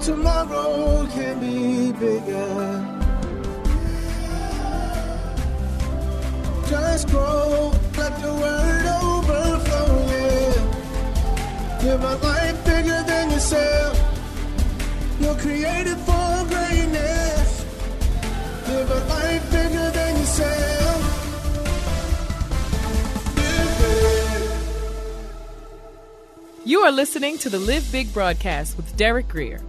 tomorrow can be bigger. Just grow, let the word overflow, a life bigger than yourself. You're created for greatness. Live a life bigger than yourself. You are listening to the Live Big broadcast with Derek Grier.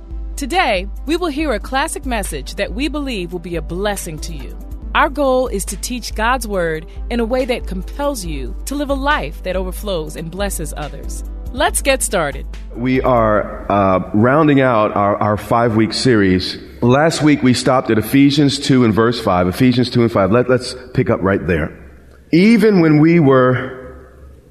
Today, we will hear a classic message that we believe will be a blessing to you. Our goal is to teach God's Word in a way that compels you to live a life that overflows and blesses others. Let's get started. We are uh, rounding out our, our five week series. Last week we stopped at Ephesians 2 and verse 5. Ephesians 2 and 5. Let, let's pick up right there. Even when we were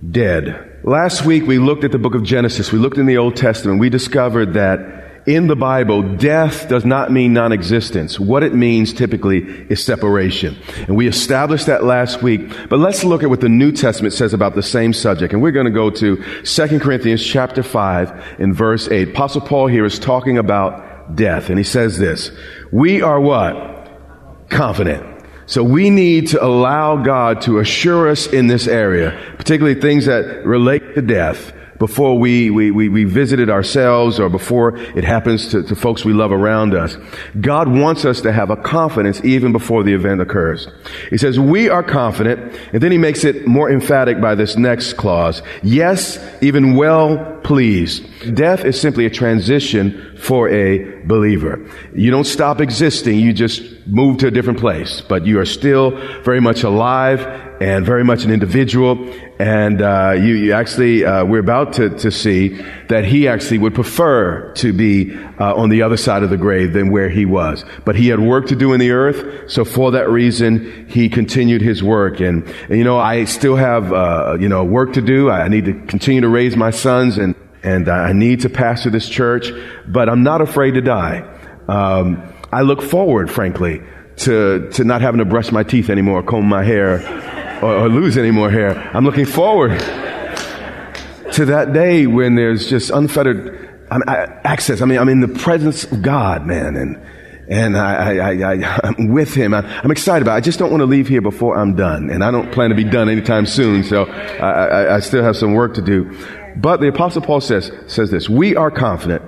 dead. Last week we looked at the book of Genesis. We looked in the Old Testament. We discovered that in the Bible, death does not mean non-existence. What it means typically is separation. And we established that last week. But let's look at what the New Testament says about the same subject. And we're going to go to 2 Corinthians chapter 5 in verse 8. Apostle Paul here is talking about death. And he says this, we are what? Confident. So we need to allow God to assure us in this area, particularly things that relate to death before we, we, we, we visit it ourselves or before it happens to, to folks we love around us. God wants us to have a confidence even before the event occurs. He says, we are confident, and then he makes it more emphatic by this next clause. Yes, even well pleased. Death is simply a transition for a believer. You don't stop existing, you just move to a different place, but you are still very much alive and very much an individual. And uh, you, you, actually, uh, we're about to, to see that he actually would prefer to be uh, on the other side of the grave than where he was. But he had work to do in the earth, so for that reason, he continued his work. And, and you know, I still have uh, you know work to do. I need to continue to raise my sons, and and I need to pastor this church. But I'm not afraid to die. Um, I look forward, frankly, to to not having to brush my teeth anymore, comb my hair or, or lose any more hair. I'm looking forward to that day when there's just unfettered access. I mean, I'm in the presence of God, man, and and I, I, I, am with Him. I, am excited about. it. I just don't want to leave here before I'm done, and I don't plan to be done anytime soon. So I, I, I still have some work to do. But the Apostle Paul says says this: We are confident.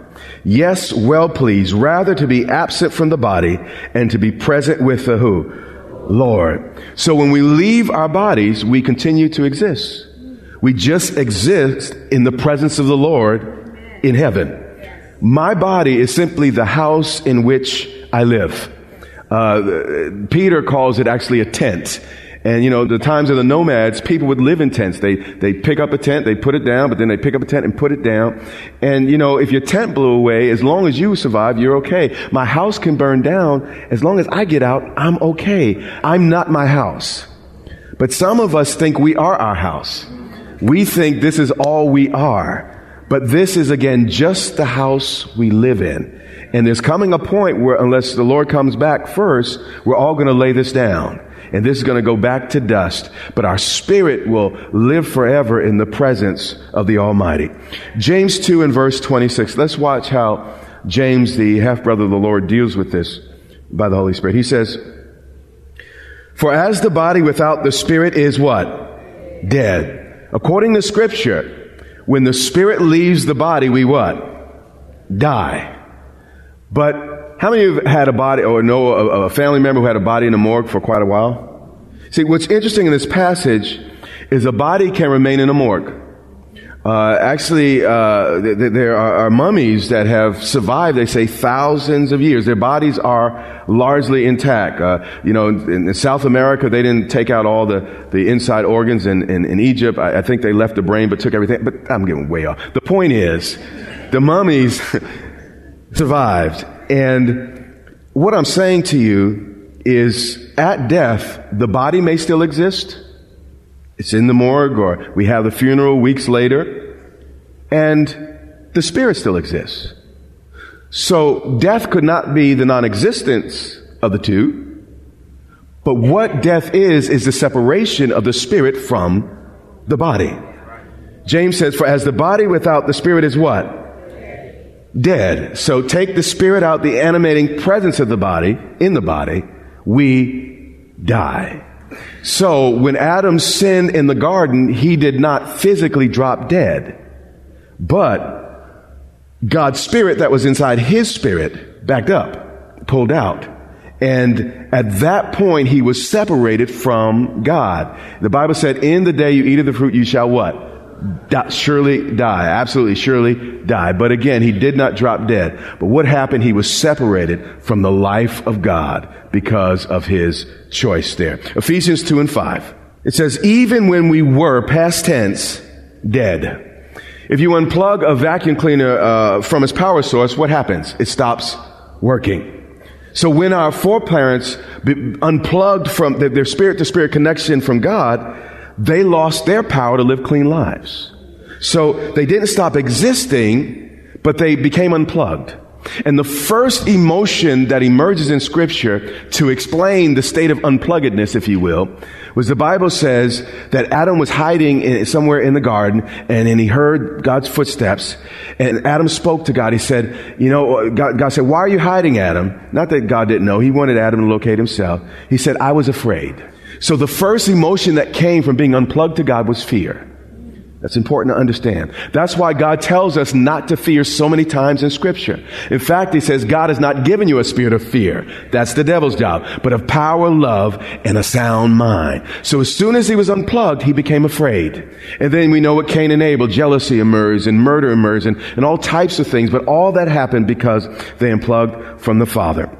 Yes, well pleased, rather to be absent from the body and to be present with the who? Lord. So when we leave our bodies, we continue to exist. We just exist in the presence of the Lord in heaven. My body is simply the house in which I live. Uh, Peter calls it actually a tent. And you know, the times of the nomads, people would live in tents. They, they pick up a tent, they put it down, but then they pick up a tent and put it down. And you know, if your tent blew away, as long as you survive, you're okay. My house can burn down. As long as I get out, I'm okay. I'm not my house. But some of us think we are our house. We think this is all we are. But this is again just the house we live in. And there's coming a point where unless the Lord comes back first, we're all going to lay this down and this is going to go back to dust, but our spirit will live forever in the presence of the Almighty. James 2 and verse 26. Let's watch how James, the half brother of the Lord, deals with this by the Holy Spirit. He says, For as the body without the spirit is what? Dead. According to scripture, when the spirit leaves the body, we what? Die. But how many of you have had a body or know a, a family member who had a body in a morgue for quite a while? See, what's interesting in this passage is a body can remain in a morgue. Uh, actually, uh, th- th- there are, are, mummies that have survived, they say, thousands of years. Their bodies are largely intact. Uh, you know, in, in, South America, they didn't take out all the, the inside organs. In, in, in Egypt, I, I, think they left the brain but took everything. But I'm getting way off. The point is, the mummies survived. And what I'm saying to you is, at death, the body may still exist it's in the morgue or we have the funeral weeks later and the spirit still exists. So death could not be the non-existence of the two, but what death is, is the separation of the spirit from the body. James says, for as the body without the spirit is what? Dead. So take the spirit out, the animating presence of the body, in the body, we die. So when Adam sinned in the garden, he did not physically drop dead. But God's spirit that was inside his spirit backed up, pulled out. And at that point, he was separated from God. The Bible said, in the day you eat of the fruit, you shall what? Surely die. Absolutely, surely die. But again, he did not drop dead. But what happened? He was separated from the life of God because of his choice there. Ephesians 2 and 5. It says, even when we were, past tense, dead. If you unplug a vacuum cleaner uh, from its power source, what happens? It stops working. So when our foreparents unplugged from their spirit to spirit connection from God, they lost their power to live clean lives. So they didn't stop existing, but they became unplugged. And the first emotion that emerges in scripture to explain the state of unpluggedness, if you will, was the Bible says that Adam was hiding in, somewhere in the garden and then he heard God's footsteps and Adam spoke to God. He said, you know, God, God said, why are you hiding, Adam? Not that God didn't know. He wanted Adam to locate himself. He said, I was afraid. So the first emotion that came from being unplugged to God was fear. That's important to understand. That's why God tells us not to fear so many times in scripture. In fact, he says God has not given you a spirit of fear. That's the devil's job, but of power, love, and a sound mind. So as soon as he was unplugged, he became afraid. And then we know what Cain and Abel, jealousy emerged and murder emerged and, and all types of things, but all that happened because they unplugged from the Father.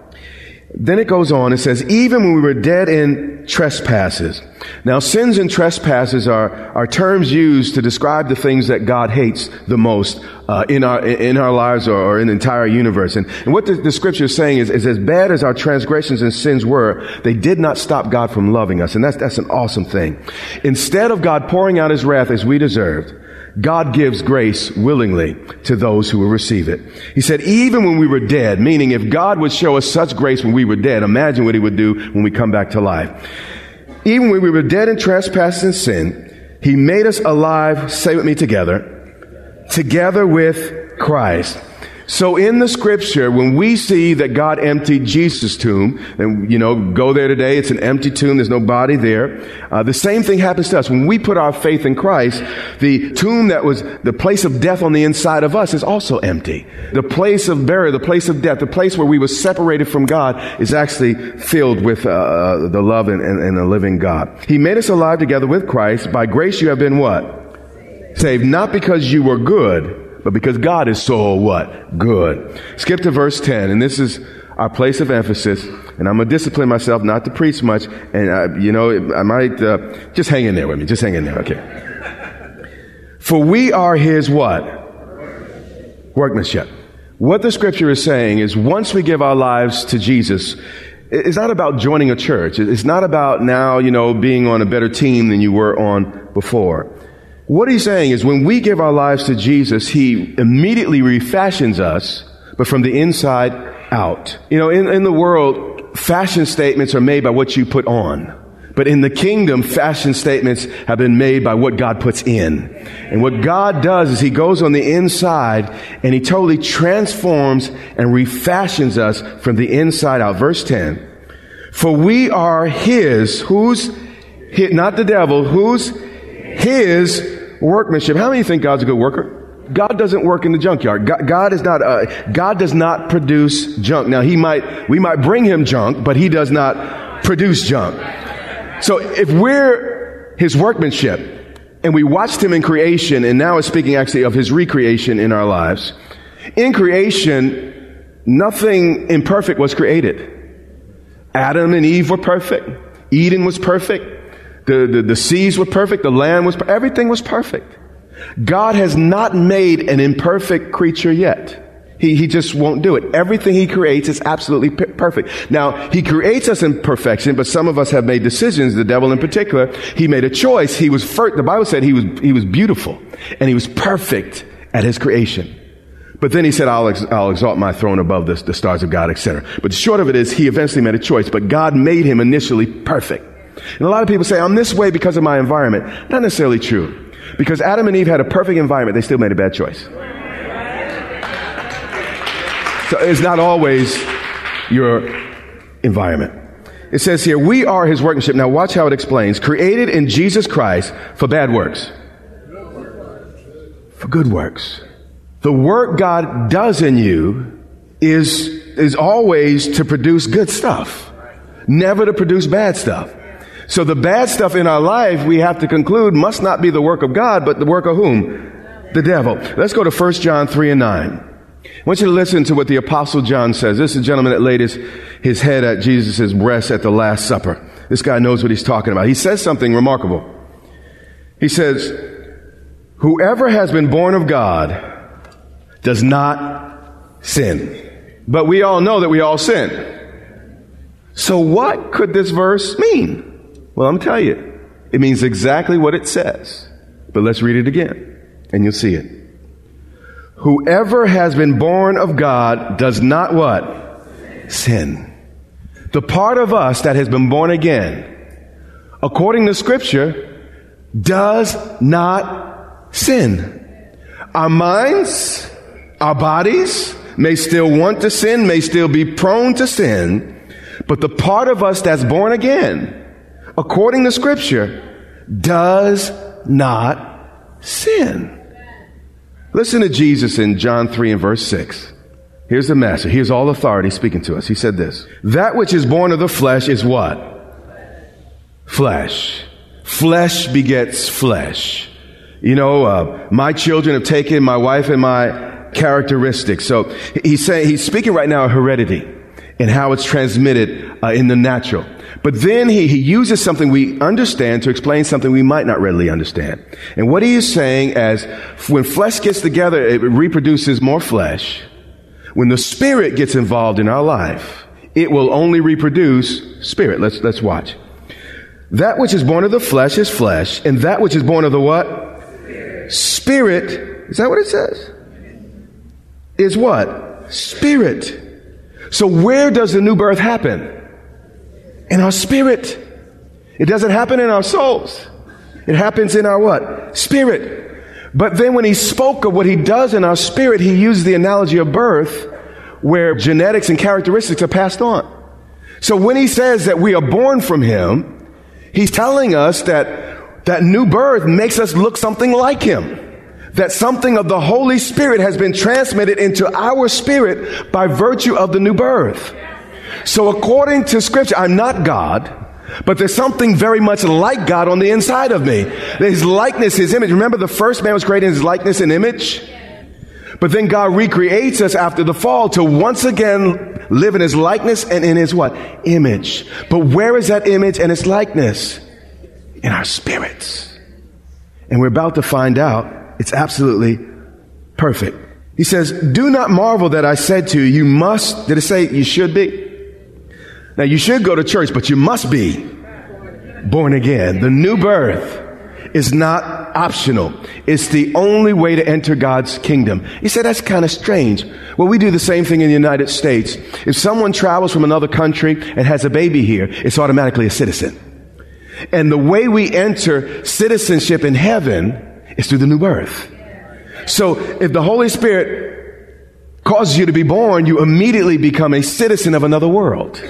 Then it goes on, it says, even when we were dead in trespasses. Now, sins and trespasses are, are terms used to describe the things that God hates the most uh, in, our, in our lives or, or, in the entire universe. And, and what the, the scripture is saying is, is, as bad as our transgressions and sins were, they did not stop God from loving us. And that's, that's an awesome thing. Instead of God pouring out his wrath as we deserved, God gives grace willingly to those who will receive it. He said, even when we were dead, meaning if God would show us such grace when we were dead, imagine what he would do when we come back to life. Even when we were dead in trespasses and sin, he made us alive, say with me together, together with Christ. So in the scripture, when we see that God emptied Jesus' tomb, and you know, go there today, it's an empty tomb, there's no body there. Uh, the same thing happens to us. When we put our faith in Christ, the tomb that was the place of death on the inside of us is also empty. The place of burial, the place of death, the place where we were separated from God is actually filled with uh, uh the love and, and, and the living God. He made us alive together with Christ. By grace you have been what? Saved, not because you were good, but because God is so what? Good. Skip to verse 10, and this is our place of emphasis. And I'm going to discipline myself not to preach much. And, uh, you know, I might, uh, just hang in there with me. Just hang in there. Okay. For we are his what? Workmanship. What the scripture is saying is once we give our lives to Jesus, it's not about joining a church. It's not about now, you know, being on a better team than you were on before. What he's saying is when we give our lives to Jesus, he immediately refashions us, but from the inside out. You know, in, in the world, fashion statements are made by what you put on. But in the kingdom, fashion statements have been made by what God puts in. And what God does is He goes on the inside and He totally transforms and refashions us from the inside out. Verse 10. For we are His, who's, not the devil, who's His workmanship. How many think God's a good worker? God doesn't work in the junkyard. God, God is not. Uh, God does not produce junk. Now He might. We might bring Him junk, but He does not produce junk. So if we're His workmanship, and we watched him in creation, and now is speaking actually of his recreation in our lives. In creation, nothing imperfect was created. Adam and Eve were perfect. Eden was perfect. The, the, the seas were perfect. The land was, everything was perfect. God has not made an imperfect creature yet. He, he just won't do it. Everything he creates is absolutely p- perfect. Now, he creates us in perfection, but some of us have made decisions, the devil in particular. He made a choice. He was the Bible said he was, he was beautiful and he was perfect at his creation. But then he said, I'll, ex- I'll exalt my throne above the, the stars of God, etc. But the short of it is, he eventually made a choice, but God made him initially perfect. And a lot of people say, I'm this way because of my environment. Not necessarily true. Because Adam and Eve had a perfect environment, they still made a bad choice. So it's not always your environment. It says here, we are his workmanship. Now watch how it explains. Created in Jesus Christ for bad works. For good works. The work God does in you is, is always to produce good stuff, never to produce bad stuff. So the bad stuff in our life, we have to conclude, must not be the work of God, but the work of whom? The devil. Let's go to 1 John 3 and 9. I want you to listen to what the apostle John says. This is a gentleman that laid his, his head at Jesus' breast at the Last Supper. This guy knows what he's talking about. He says something remarkable. He says, whoever has been born of God does not sin. But we all know that we all sin. So what could this verse mean? Well, I'm tell you, it means exactly what it says. But let's read it again, and you'll see it. Whoever has been born of God does not what? Sin. The part of us that has been born again, according to scripture, does not sin. Our minds, our bodies may still want to sin, may still be prone to sin, but the part of us that's born again, according to scripture, does not sin. Listen to Jesus in John 3 and verse 6. Here's the master. Here's all authority speaking to us. He said this. That which is born of the flesh is what? Flesh. Flesh begets flesh. You know, uh, my children have taken my wife and my characteristics. So he's saying, he's speaking right now of heredity and how it's transmitted uh, in the natural. But then he, he uses something we understand to explain something we might not readily understand. And what he is saying as when flesh gets together, it reproduces more flesh. When the spirit gets involved in our life, it will only reproduce spirit. Let's, let's watch. That which is born of the flesh is flesh, and that which is born of the what? Spirit. spirit is that what it says? Is what? Spirit. So where does the new birth happen? In our spirit. It doesn't happen in our souls. It happens in our what? Spirit. But then when he spoke of what he does in our spirit, he used the analogy of birth where genetics and characteristics are passed on. So when he says that we are born from him, he's telling us that that new birth makes us look something like him. That something of the Holy Spirit has been transmitted into our spirit by virtue of the new birth. So according to scripture, I'm not God, but there's something very much like God on the inside of me. His likeness, His image. Remember the first man was created in His likeness and image? But then God recreates us after the fall to once again live in His likeness and in His what? Image. But where is that image and its likeness? In our spirits. And we're about to find out it's absolutely perfect. He says, do not marvel that I said to you, you must, did it say you should be? Now you should go to church, but you must be born again. The new birth is not optional. It's the only way to enter God's kingdom. He said that's kind of strange. Well, we do the same thing in the United States. If someone travels from another country and has a baby here, it's automatically a citizen. And the way we enter citizenship in heaven is through the new birth. So if the Holy Spirit causes you to be born, you immediately become a citizen of another world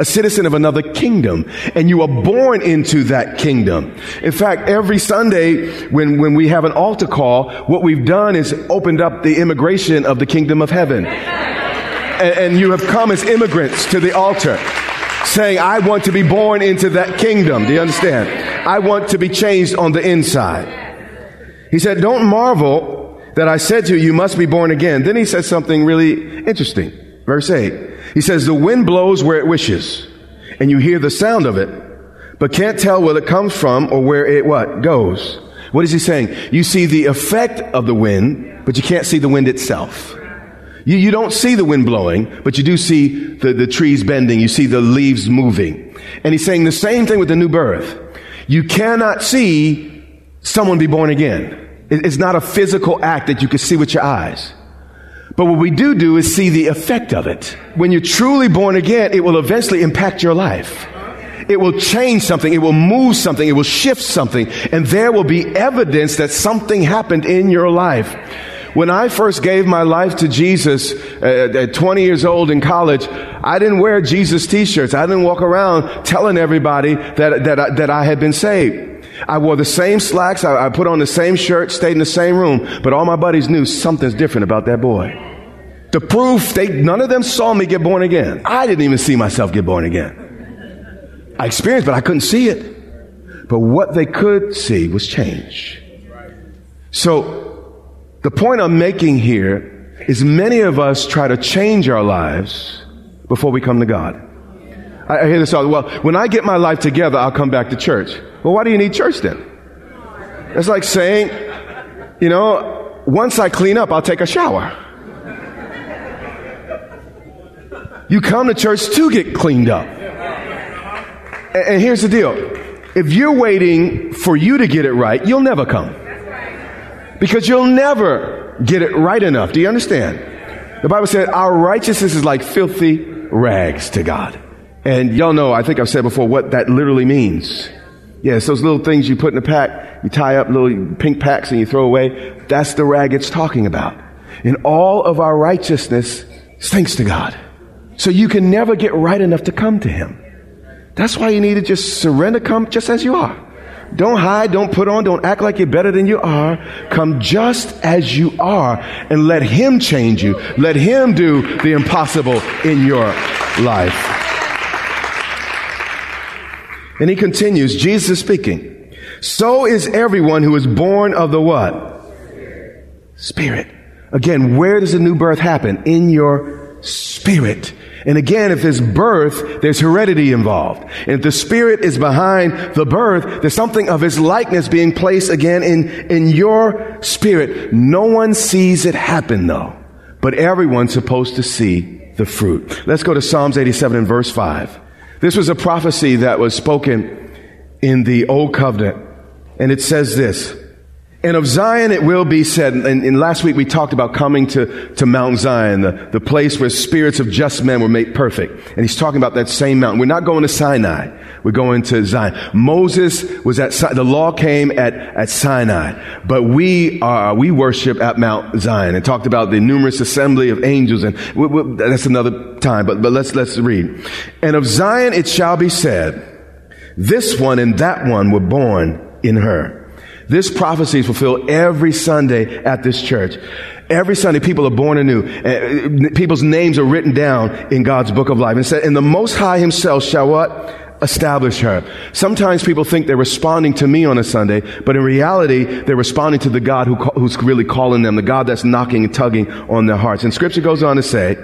a citizen of another kingdom, and you are born into that kingdom. In fact, every Sunday when, when we have an altar call, what we've done is opened up the immigration of the kingdom of heaven. And, and you have come as immigrants to the altar saying, I want to be born into that kingdom. Do you understand? I want to be changed on the inside. He said, don't marvel that I said to you, you must be born again. Then he says something really interesting. Verse 8. He says, the wind blows where it wishes and you hear the sound of it, but can't tell where it comes from or where it what goes. What is he saying? You see the effect of the wind, but you can't see the wind itself. You, you don't see the wind blowing, but you do see the, the trees bending. You see the leaves moving. And he's saying the same thing with the new birth. You cannot see someone be born again. It's not a physical act that you can see with your eyes. But what we do do is see the effect of it. When you're truly born again, it will eventually impact your life. It will change something. It will move something. It will shift something. And there will be evidence that something happened in your life. When I first gave my life to Jesus uh, at 20 years old in college, I didn't wear Jesus t-shirts. I didn't walk around telling everybody that, that, I, that I had been saved. I wore the same slacks. I, I put on the same shirt, stayed in the same room, but all my buddies knew something's different about that boy. The proof, they, none of them saw me get born again. I didn't even see myself get born again. I experienced, but I couldn't see it. But what they could see was change. So the point I'm making here is many of us try to change our lives before we come to God. I, hear this all. Well, when I get my life together, I'll come back to church. Well, why do you need church then? It's like saying, you know, once I clean up, I'll take a shower. You come to church to get cleaned up. And, here's the deal. If you're waiting for you to get it right, you'll never come. Because you'll never get it right enough. Do you understand? The Bible said our righteousness is like filthy rags to God. And y'all know, I think I've said before what that literally means. Yes, those little things you put in a pack, you tie up little pink packs and you throw away. That's the rag it's talking about. And all of our righteousness stinks to God. So you can never get right enough to come to Him. That's why you need to just surrender, come just as you are. Don't hide, don't put on, don't act like you're better than you are. Come just as you are and let Him change you. Let Him do the impossible in your life. And he continues, Jesus is speaking. So is everyone who is born of the what? Spirit. Again, where does the new birth happen? In your spirit. And again, if there's birth, there's heredity involved. And if the Spirit is behind the birth, there's something of His likeness being placed again in, in your spirit. No one sees it happen though, but everyone's supposed to see the fruit. Let's go to Psalms 87 and verse 5. This was a prophecy that was spoken in the Old Covenant. And it says this, and of Zion it will be said, and, and, last week we talked about coming to, to Mount Zion, the, the place where spirits of just men were made perfect. And he's talking about that same mountain. We're not going to Sinai. We're going to Zion. Moses was at, the law came at, at Sinai, but we are, we worship at Mount Zion and talked about the numerous assembly of angels and we, we, that's another time, but, but let's, let's read. And of Zion it shall be said, this one and that one were born in her. This prophecy is fulfilled every Sunday at this church. Every Sunday, people are born anew. Uh, people's names are written down in God's book of life. And said, and the Most High Himself shall what? Establish her. Sometimes people think they're responding to me on a Sunday, but in reality, they're responding to the God who, who's really calling them, the God that's knocking and tugging on their hearts. And scripture goes on to say,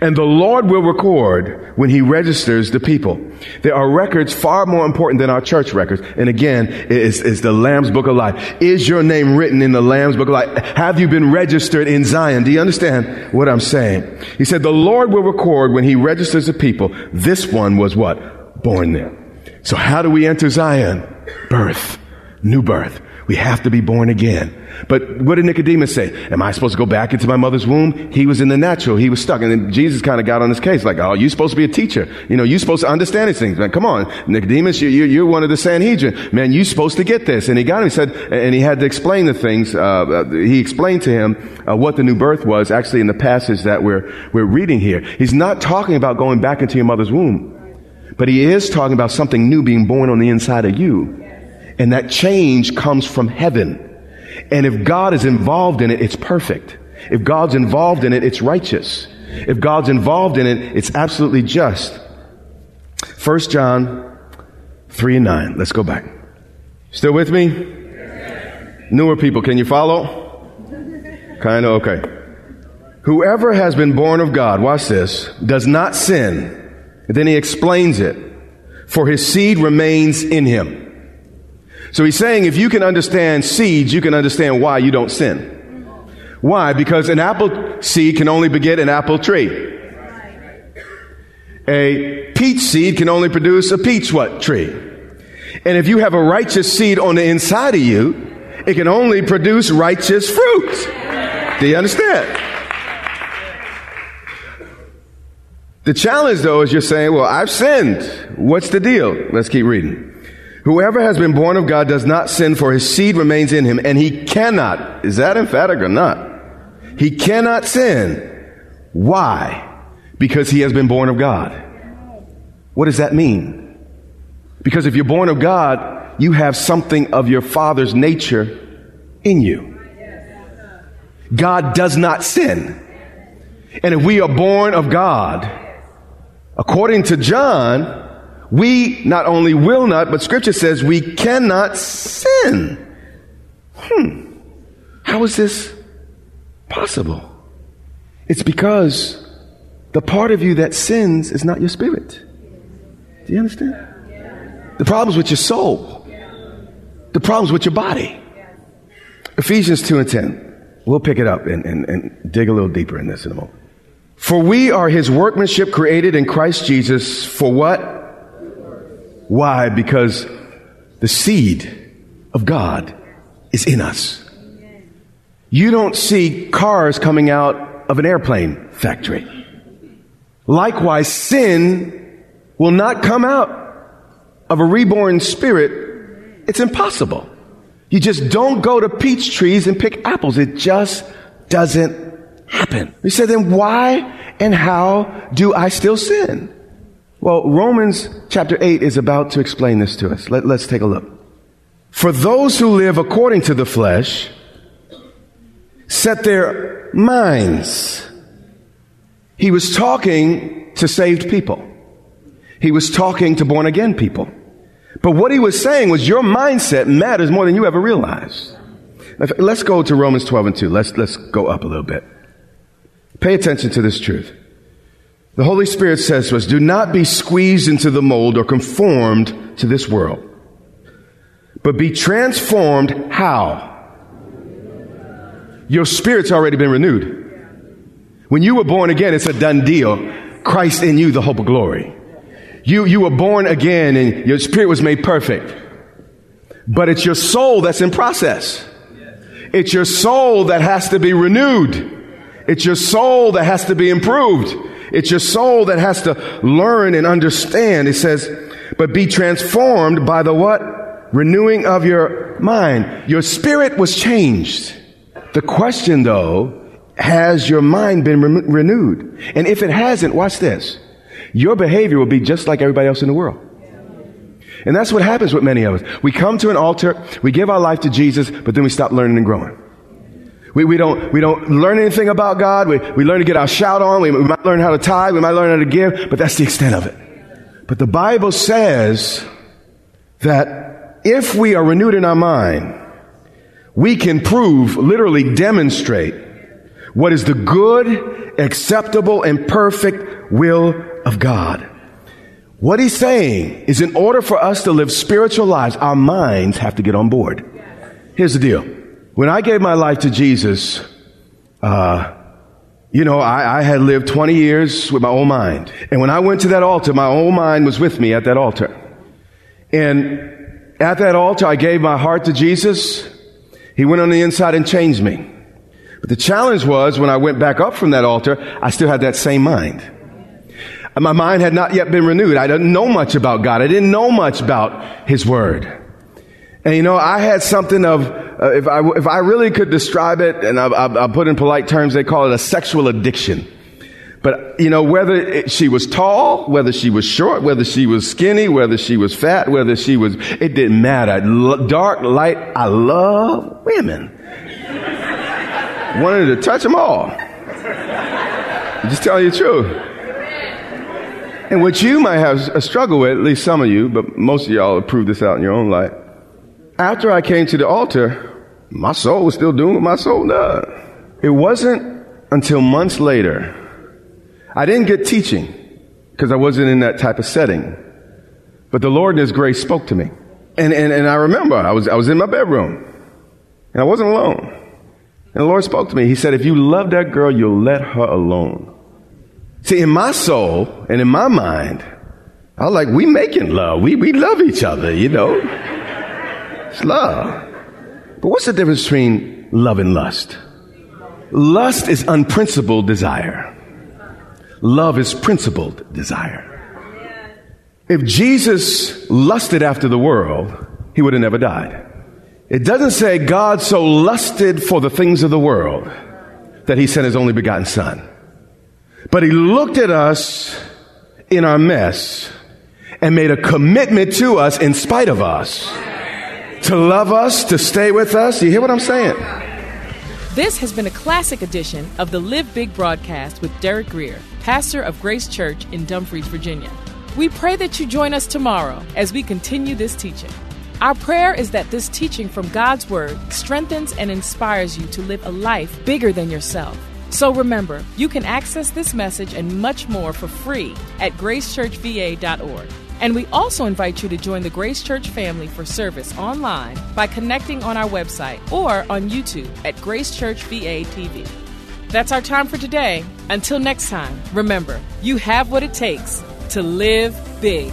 and the Lord will record when he registers the people. There are records far more important than our church records. And again, it's, it's the Lamb's Book of Life. Is your name written in the Lamb's Book of Life? Have you been registered in Zion? Do you understand what I'm saying? He said, the Lord will record when he registers the people. This one was what? Born there. So how do we enter Zion? Birth. New birth. We have to be born again. But what did Nicodemus say? Am I supposed to go back into my mother's womb? He was in the natural. He was stuck. And then Jesus kind of got on his case, like, oh, you're supposed to be a teacher. You know, you're supposed to understand these things. Like, come on, Nicodemus, you, you, you're one of the Sanhedrin. Man, you're supposed to get this. And he got him. He said, and he had to explain the things. Uh, he explained to him uh, what the new birth was, actually in the passage that we're, we're reading here. He's not talking about going back into your mother's womb. But he is talking about something new being born on the inside of you. And that change comes from heaven. And if God is involved in it, it's perfect. If God's involved in it, it's righteous. If God's involved in it, it's absolutely just. 1 John 3 and 9. Let's go back. Still with me? Newer people, can you follow? Kind of, okay. Whoever has been born of God, watch this, does not sin. Then he explains it. For his seed remains in him. So he's saying if you can understand seeds, you can understand why you don't sin. Why? Because an apple seed can only beget an apple tree. A peach seed can only produce a peach what tree? And if you have a righteous seed on the inside of you, it can only produce righteous fruit. Do you understand? The challenge though is you're saying, well, I've sinned. What's the deal? Let's keep reading. Whoever has been born of God does not sin for his seed remains in him and he cannot, is that emphatic or not? He cannot sin. Why? Because he has been born of God. What does that mean? Because if you're born of God, you have something of your father's nature in you. God does not sin. And if we are born of God, according to John, we not only will not, but scripture says we cannot sin. Hmm. How is this possible? It's because the part of you that sins is not your spirit. Do you understand? The problem's with your soul. The problem's with your body. Ephesians 2 and 10. We'll pick it up and, and, and dig a little deeper in this in a moment. For we are his workmanship created in Christ Jesus for what? Why? Because the seed of God is in us. You don't see cars coming out of an airplane factory. Likewise, sin will not come out of a reborn spirit. It's impossible. You just don't go to peach trees and pick apples. It just doesn't happen. You say, then why and how do I still sin? Well, Romans chapter 8 is about to explain this to us. Let, us take a look. For those who live according to the flesh, set their minds. He was talking to saved people. He was talking to born again people. But what he was saying was your mindset matters more than you ever realized. Let's go to Romans 12 and 2. Let's, let's go up a little bit. Pay attention to this truth. The Holy Spirit says to us, do not be squeezed into the mold or conformed to this world, but be transformed. How? Your spirit's already been renewed. When you were born again, it's a done deal. Christ in you, the hope of glory. You, you were born again and your spirit was made perfect. But it's your soul that's in process. It's your soul that has to be renewed. It's your soul that has to be improved. It's your soul that has to learn and understand. It says, but be transformed by the what? Renewing of your mind. Your spirit was changed. The question though, has your mind been re- renewed? And if it hasn't, watch this. Your behavior will be just like everybody else in the world. And that's what happens with many of us. We come to an altar, we give our life to Jesus, but then we stop learning and growing. We, we don't, we don't learn anything about God. We, we learn to get our shout on. We, we might learn how to tithe. We might learn how to give, but that's the extent of it. But the Bible says that if we are renewed in our mind, we can prove, literally demonstrate what is the good, acceptable, and perfect will of God. What he's saying is in order for us to live spiritual lives, our minds have to get on board. Here's the deal. When I gave my life to Jesus, uh, you know, I, I had lived 20 years with my own mind. And when I went to that altar, my own mind was with me at that altar. And at that altar, I gave my heart to Jesus. He went on the inside and changed me. But the challenge was when I went back up from that altar, I still had that same mind. My mind had not yet been renewed. I didn't know much about God. I didn't know much about His Word. And you know, I had something of, uh, if I, if I really could describe it, and I, I, I put in polite terms, they call it a sexual addiction. But, you know, whether it, she was tall, whether she was short, whether she was skinny, whether she was fat, whether she was, it didn't matter. L- dark, light, I love women. Wanted to touch them all. Just telling you the truth. And what you might have a struggle with, at least some of you, but most of y'all have proved this out in your own life. After I came to the altar, my soul was still doing what my soul does. It wasn't until months later, I didn't get teaching because I wasn't in that type of setting. But the Lord in His grace spoke to me. And, and, and I remember I was, I was in my bedroom and I wasn't alone. And the Lord spoke to me. He said, if you love that girl, you'll let her alone. See, in my soul and in my mind, I was like, we making love. We, we love each other, you know. It's love. But what's the difference between love and lust? Lust is unprincipled desire. Love is principled desire. If Jesus lusted after the world, he would have never died. It doesn't say God so lusted for the things of the world that he sent his only begotten son. But he looked at us in our mess and made a commitment to us in spite of us to love us, to stay with us. You hear what I'm saying? This has been a classic edition of the Live Big broadcast with Derek Grier, pastor of Grace Church in Dumfries, Virginia. We pray that you join us tomorrow as we continue this teaching. Our prayer is that this teaching from God's Word strengthens and inspires you to live a life bigger than yourself. So remember, you can access this message and much more for free at gracechurchva.org. And we also invite you to join the Grace Church family for service online by connecting on our website or on YouTube at Grace Church VA TV. That's our time for today. Until next time, remember, you have what it takes to live big.